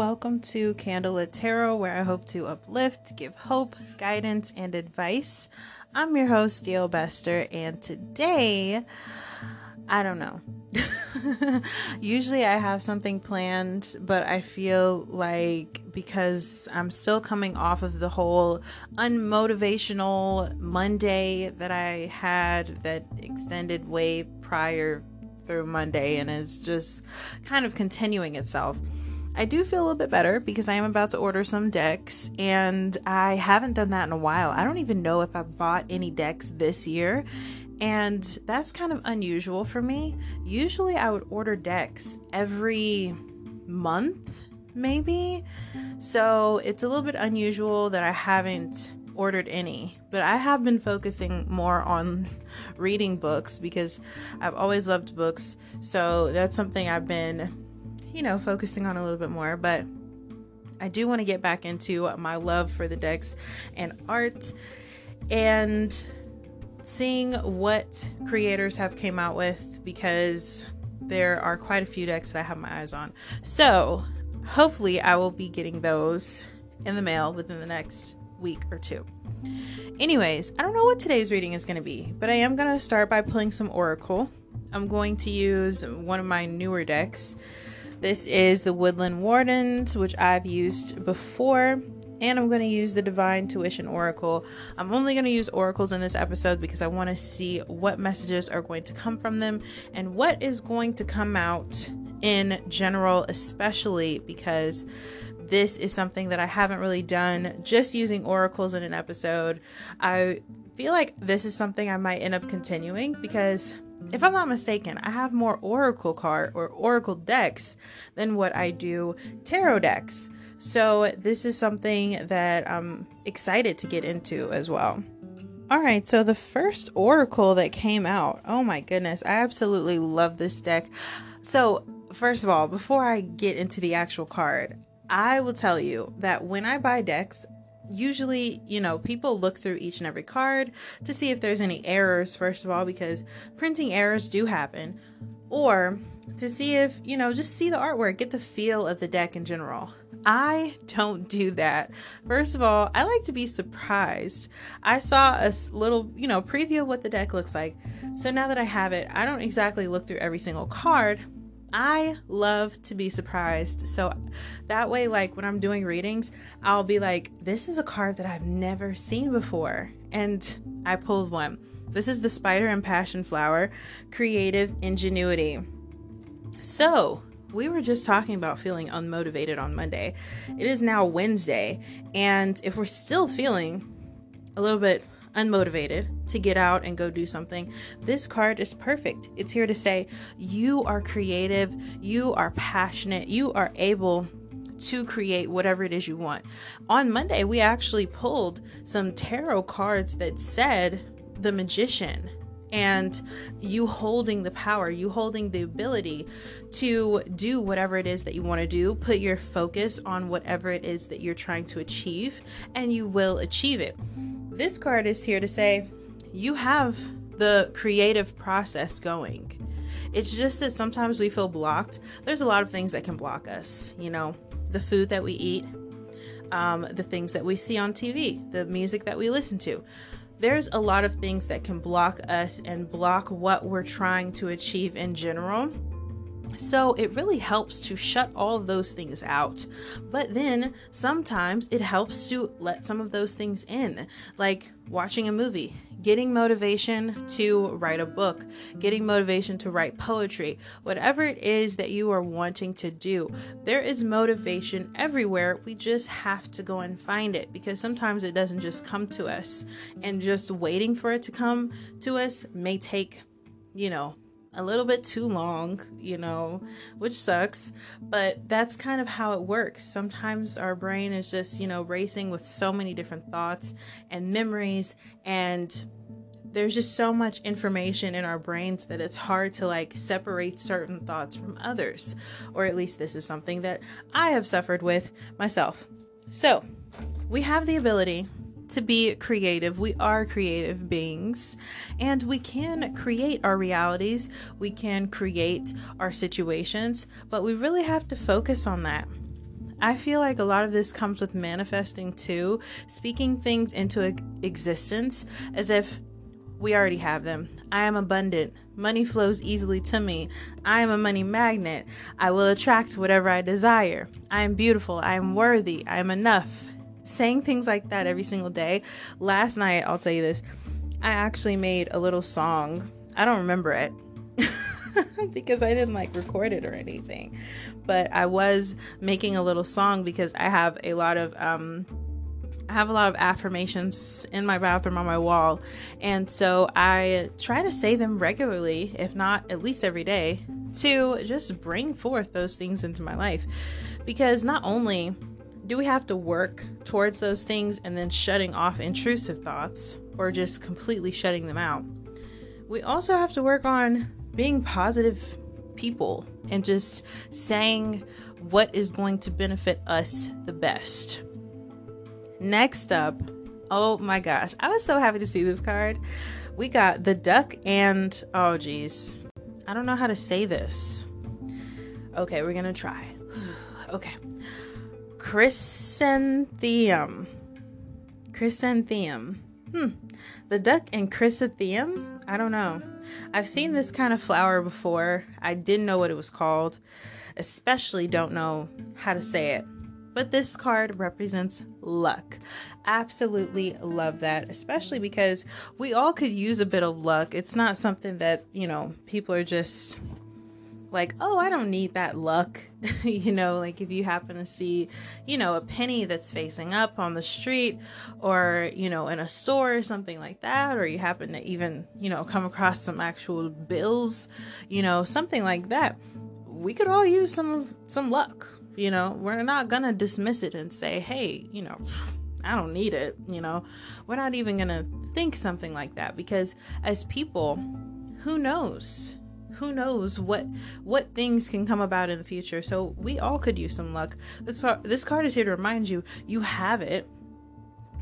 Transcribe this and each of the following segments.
welcome to Candlelit Tarot, where I hope to uplift, give hope, guidance, and advice. I'm your host, Dale Bester, and today, I don't know. Usually I have something planned, but I feel like because I'm still coming off of the whole unmotivational Monday that I had that extended way prior through Monday and is just kind of continuing itself. I do feel a little bit better because I am about to order some decks and I haven't done that in a while. I don't even know if I've bought any decks this year. And that's kind of unusual for me. Usually I would order decks every month, maybe. So it's a little bit unusual that I haven't ordered any, but I have been focusing more on reading books because I've always loved books. So that's something I've been, you know, focusing on a little bit more. But I do want to get back into my love for the decks and art and seeing what creators have came out with because there are quite a few decks that I have my eyes on. So, hopefully I will be getting those in the mail within the next week or two. Anyways, I don't know what today's reading is going to be, but I am going to start by pulling some Oracle. I'm going to use one of my newer decks. This is the Woodland Wardens, which I've used before, and I'm going to use the Divine Tuition Oracle. I'm only going to use oracles in this episode because I want to see what messages are going to come from them and what is going to come out in general, especially because this is something that I haven't really done just using oracles in an episode. I feel like this is something I might end up continuing because if I'm not mistaken, I have more oracle card or oracle decks than what I do tarot decks. So this is something that I'm excited to get into as well. All right, so the first oracle that came out. Oh my goodness, I absolutely love this deck. So, first of all, before I get into the actual card, I will tell you that when I buy decks, usually, you know, people look through each and every card to see if there's any errors, first of all, because printing errors do happen, or to see if, you know, just see the artwork, get the feel of the deck in general. I don't do that. First of all, I like to be surprised. I saw a little, you know, preview of what the deck looks like. So now that I have it, I don't exactly look through every single card, I love to be surprised. So that way, like when I'm doing readings, I'll be like, this is a card that I've never seen before. And I pulled one. This is the Spider and Passion Flower Creative Ingenuity. So, we were just talking about feeling unmotivated on Monday. It is now Wednesday, and if we're still feeling a little bit unmotivated to get out and go do something, this card is perfect. It's here to say you are creative, you are passionate, you are able to create whatever it is you want. On Monday, we actually pulled some tarot cards that said the magician and you holding the power, you holding the ability to do whatever it is that you want to do, put your focus on whatever it is that you're trying to achieve, and you will achieve it this card is here to say you have the creative process going. It's just that sometimes we feel blocked. There's a lot of things that can block us, you know, the food that we eat, um, the things that we see on TV, the music that we listen to. There's a lot of things that can block us and block what we're trying to achieve in general. So it really helps to shut all of those things out. But then sometimes it helps to let some of those things in, like watching a movie, getting motivation to write a book, getting motivation to write poetry, whatever it is that you are wanting to do. There is motivation everywhere. We just have to go and find it because sometimes it doesn't just come to us. And just waiting for it to come to us may take, you know, a little bit too long, you know, which sucks, but that's kind of how it works. Sometimes our brain is just, you know, racing with so many different thoughts and memories, and there's just so much information in our brains that it's hard to like separate certain thoughts from others, or at least this is something that I have suffered with myself. So, we have the ability to be creative. We are creative beings and we can create our realities, we can create our situations, but we really have to focus on that. I feel like a lot of this comes with manifesting too, speaking things into existence as if we already have them. I am abundant. Money flows easily to me. I am a money magnet. I will attract whatever I desire. I am beautiful. I am worthy. I am enough. Saying things like that every single day. Last night, I'll tell you this, I actually made a little song. I don't remember it. because I didn't like record it or anything. But I was making a little song because I have a lot of um I have a lot of affirmations in my bathroom on my wall. And so I try to say them regularly, if not at least every day, to just bring forth those things into my life. Because not only do we have to work towards those things and then shutting off intrusive thoughts or just completely shutting them out, we also have to work on being positive people and just saying what is going to benefit us the best. Next up, oh my gosh, I was so happy to see this card. We got the duck and oh geez, I don't know how to say this. Okay, we're gonna try. okay, chrysanthemum. Chrysanthemum. Hmm. The duck and chrysanthemum? I don't know. I've seen this kind of flower before. I didn't know what it was called, especially don't know how to say it. But this card represents luck. Absolutely love that, especially because we all could use a bit of luck. It's not something that, you know, people are just like, oh, I don't need that luck. you know, like if you happen to see, you know, a penny that's facing up on the street or, you know, in a store or something like that, or you happen to even, you know, come across some actual bills, you know, something like that. We could all use some some luck, you know. We're not going to dismiss it and say, "Hey, you know, I don't need it," you know. We're not even going to think something like that because as people, who knows? Who knows what what things can come about in the future. So we all could use some luck. This this card is here to remind you you have it.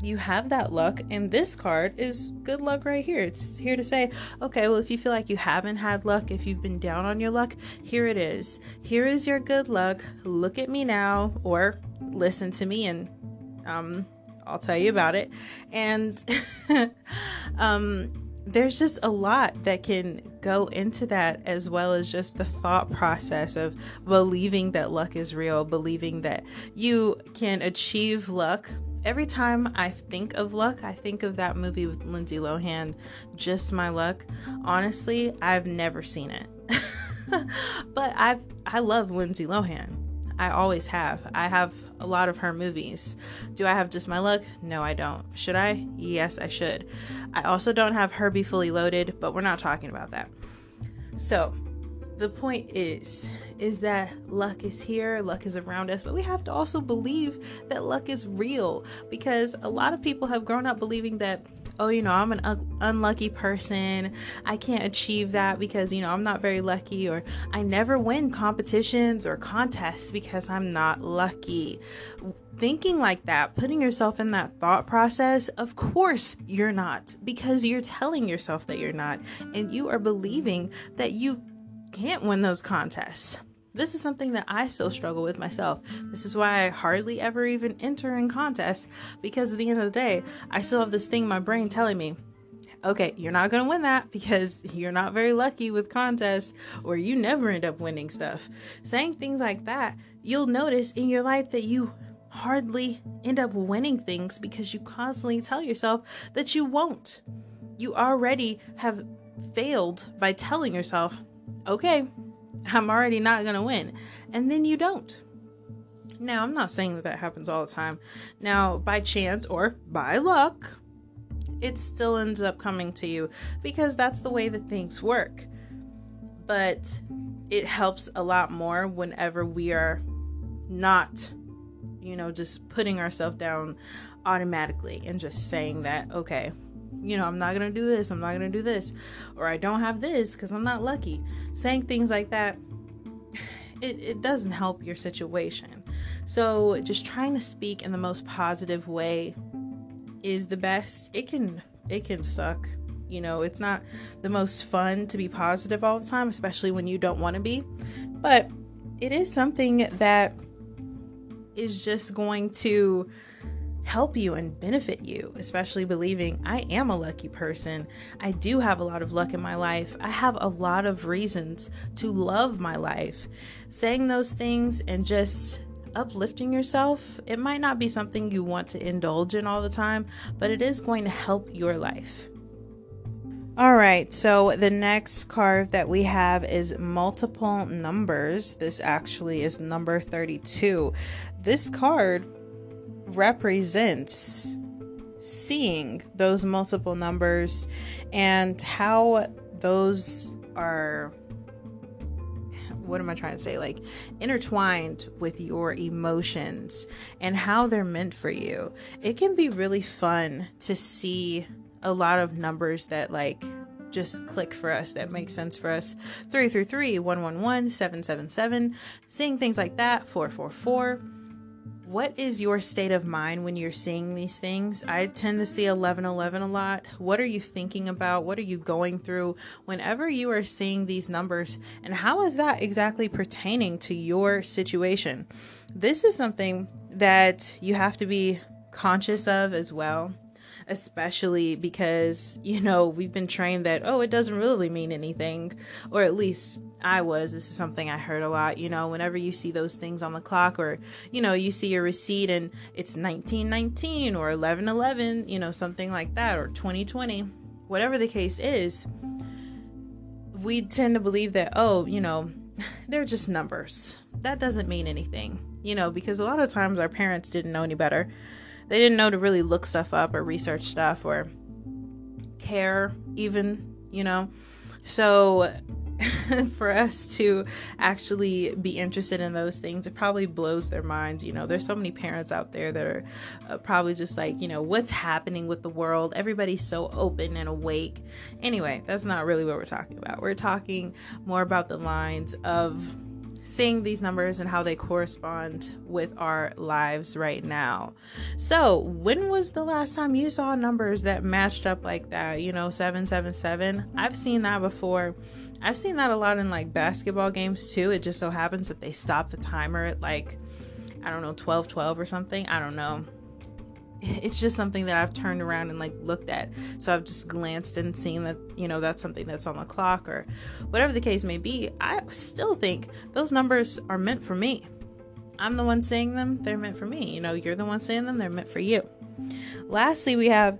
You have that luck, and this card is good luck right here. It's here to say, okay, well, if you feel like you haven't had luck, if you've been down on your luck, here it is. Here is your good luck. Look at me now, or listen to me, and um, I'll tell you about it. And um, there's just a lot that can go into that as well as just the thought process of believing that luck is real, believing that you can achieve luck. Every time I think of luck, I think of that movie with Lindsay Lohan, Just My Luck. Honestly, I've never seen it. but I've I love Lindsay Lohan. I always have. I have a lot of her movies. Do I have just my luck? No, I don't. Should I? Yes, I should. I also don't have Herbie fully loaded, but we're not talking about that. So, the point is is that luck is here, luck is around us, but we have to also believe that luck is real because a lot of people have grown up believing that oh, you know, I'm an un- unlucky person. I can't achieve that because, you know, I'm not very lucky, or I never win competitions or contests because I'm not lucky. Thinking like that, putting yourself in that thought process, of course you're not because you're telling yourself that you're not, and you are believing that you can't win those contests. This is something that I still struggle with myself. This is why I hardly ever even enter in contests because at the end of the day, I still have this thing in my brain telling me, okay, you're not going to win that because you're not very lucky with contests or you never end up winning stuff. Saying things like that, you'll notice in your life that you hardly end up winning things because you constantly tell yourself that you won't. You already have failed by telling yourself, okay, I'm already not going to win. And then you don't. Now, I'm not saying that that happens all the time. Now, by chance or by luck, it still ends up coming to you because that's the way that things work. But it helps a lot more whenever we are not, you know, just putting ourselves down automatically and just saying that, okay, you know, I'm not going to do this, I'm not going to do this, or I don't have this because I'm not lucky. Saying things like that, it, it doesn't help your situation. So, just trying to speak in the most positive way is the best. It can it can suck. You know, it's not the most fun to be positive all the time, especially when you don't want to be. But it is something that is just going to help you and benefit you, especially believing I am a lucky person. I do have a lot of luck in my life. I have a lot of reasons to love my life. Saying those things and just uplifting yourself, it might not be something you want to indulge in all the time, but it is going to help your life. All right, so the next card that we have is multiple numbers. This actually is number 32. This card represents seeing those multiple numbers and how those are what am I trying to say? Like intertwined with your emotions and how they're meant for you. It can be really fun to see a lot of numbers that like just click for us that makes sense for us 333 111 777 seeing things like that 444 what is your state of mind when you're seeing these things? I tend to see 1111 a lot. What are you thinking about? What are you going through whenever you are seeing these numbers? And how is that exactly pertaining to your situation? This is something that you have to be conscious of as well especially because, you know, we've been trained that, oh, it doesn't really mean anything. Or at least I was. This is something I heard a lot. You know, whenever you see those things on the clock, or, you know, you see your receipt and it's 1919 or 1111, you know, something like that, or 2020, whatever the case is, we tend to believe that, oh, you know, they're just numbers. That doesn't mean anything, you know, because a lot of times our parents didn't know any better they didn't know to really look stuff up or research stuff or care even you know? So for us to actually be interested in those things it probably blows their minds you know? There's so many parents out there that are uh, probably just like you know what's happening with the world? Everybody's so open and awake. Anyway that's not really what we're talking about. We're talking more about the lines of seeing these numbers and how they correspond with our lives right now. So, when was the last time you saw numbers that matched up like that? You know, 777. I've seen that before. I've seen that a lot in like basketball games too. It just so happens that they stop the timer at like I don't know, 12 12 or something. I don't know it's just something that I've turned around and like looked at. So I've just glanced and seen that, you know, that's something that's on the clock or whatever the case may be. I still think those numbers are meant for me. I'm the one saying them, they're meant for me. You know, you're the one saying them, they're meant for you. Lastly, we have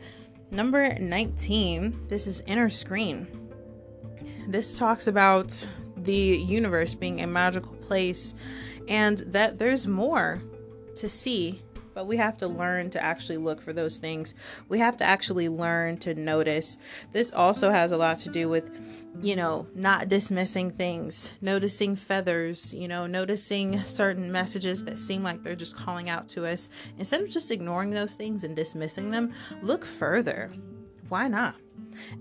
number 19. This is inner screen. This talks about the universe being a magical place and that there's more to see but we have to learn to actually look for those things. We have to actually learn to notice. This also has a lot to do with, you know, not dismissing things, noticing feathers, you know, noticing certain messages that seem like they're just calling out to us. Instead of just ignoring those things and dismissing them, look further. Why not?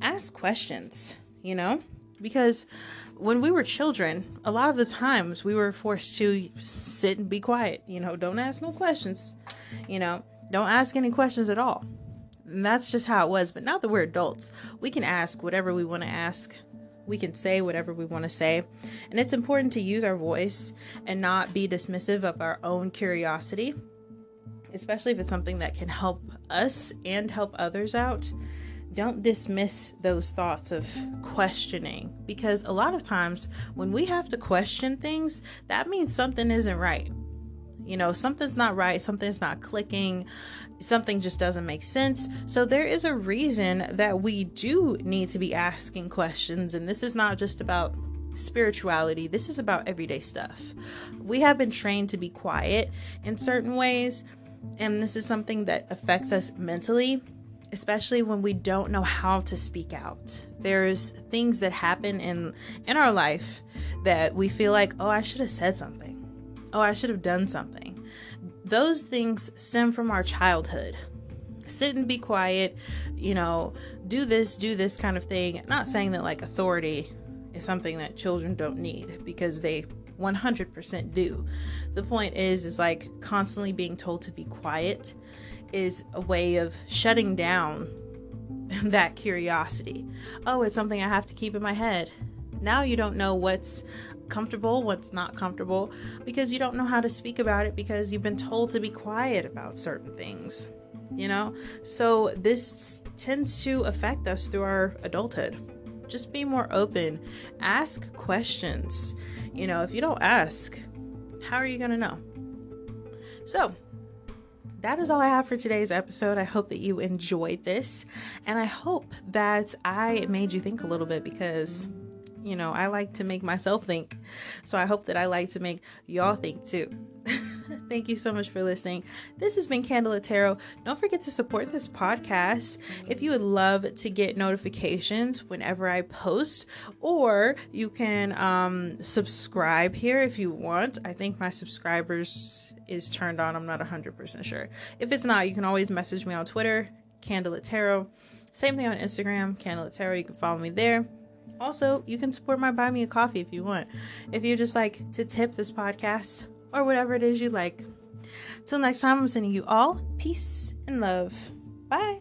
Ask questions, you know? Because when we were children, a lot of the times we were forced to sit and be quiet. You know, don't ask no questions. You know, don't ask any questions at all. And that's just how it was. But now that we're adults, we can ask whatever we want to ask. We can say whatever we want to say. And it's important to use our voice and not be dismissive of our own curiosity, especially if it's something that can help us and help others out don't dismiss those thoughts of questioning because a lot of times when we have to question things, that means something isn't right. You know, something's not right, something's not clicking, something just doesn't make sense. So, there is a reason that we do need to be asking questions, and this is not just about spirituality, this is about everyday stuff. We have been trained to be quiet in certain ways, and this is something that affects us mentally especially when we don't know how to speak out. There's things that happen in in our life that we feel like, "Oh, I should have said something. Oh, I should have done something." Those things stem from our childhood. Sit and be quiet, you know, do this, do this kind of thing. Not saying that like authority is something that children don't need because they 100% do. The point is is like constantly being told to be quiet is a way of shutting down that curiosity. Oh, it's something I have to keep in my head. Now you don't know what's comfortable, what's not comfortable, because you don't know how to speak about it because you've been told to be quiet about certain things. You know? So this tends to affect us through our adulthood. Just be more open. Ask questions. You know, if you don't ask, how are you going to know? So, that is all I have for today's episode. I hope that you enjoyed this, and I hope that I made you think a little bit because, you know, I like to make myself think. So I hope that I like to make y'all think too. Thank you so much for listening. This has been Candlelit Tarot. Don't forget to support this podcast if you would love to get notifications whenever I post, or you can um, subscribe here if you want. I think my subscribers is turned on. I'm not 100% sure. If it's not, you can always message me on Twitter, Candlelit Tarot. Same thing on Instagram, Candlelit Tarot. You can follow me there. Also, you can support my Buy Me a Coffee if you want. If you just like to tip this podcast or whatever it is you like. Till next time, I'm sending you all peace and love. Bye.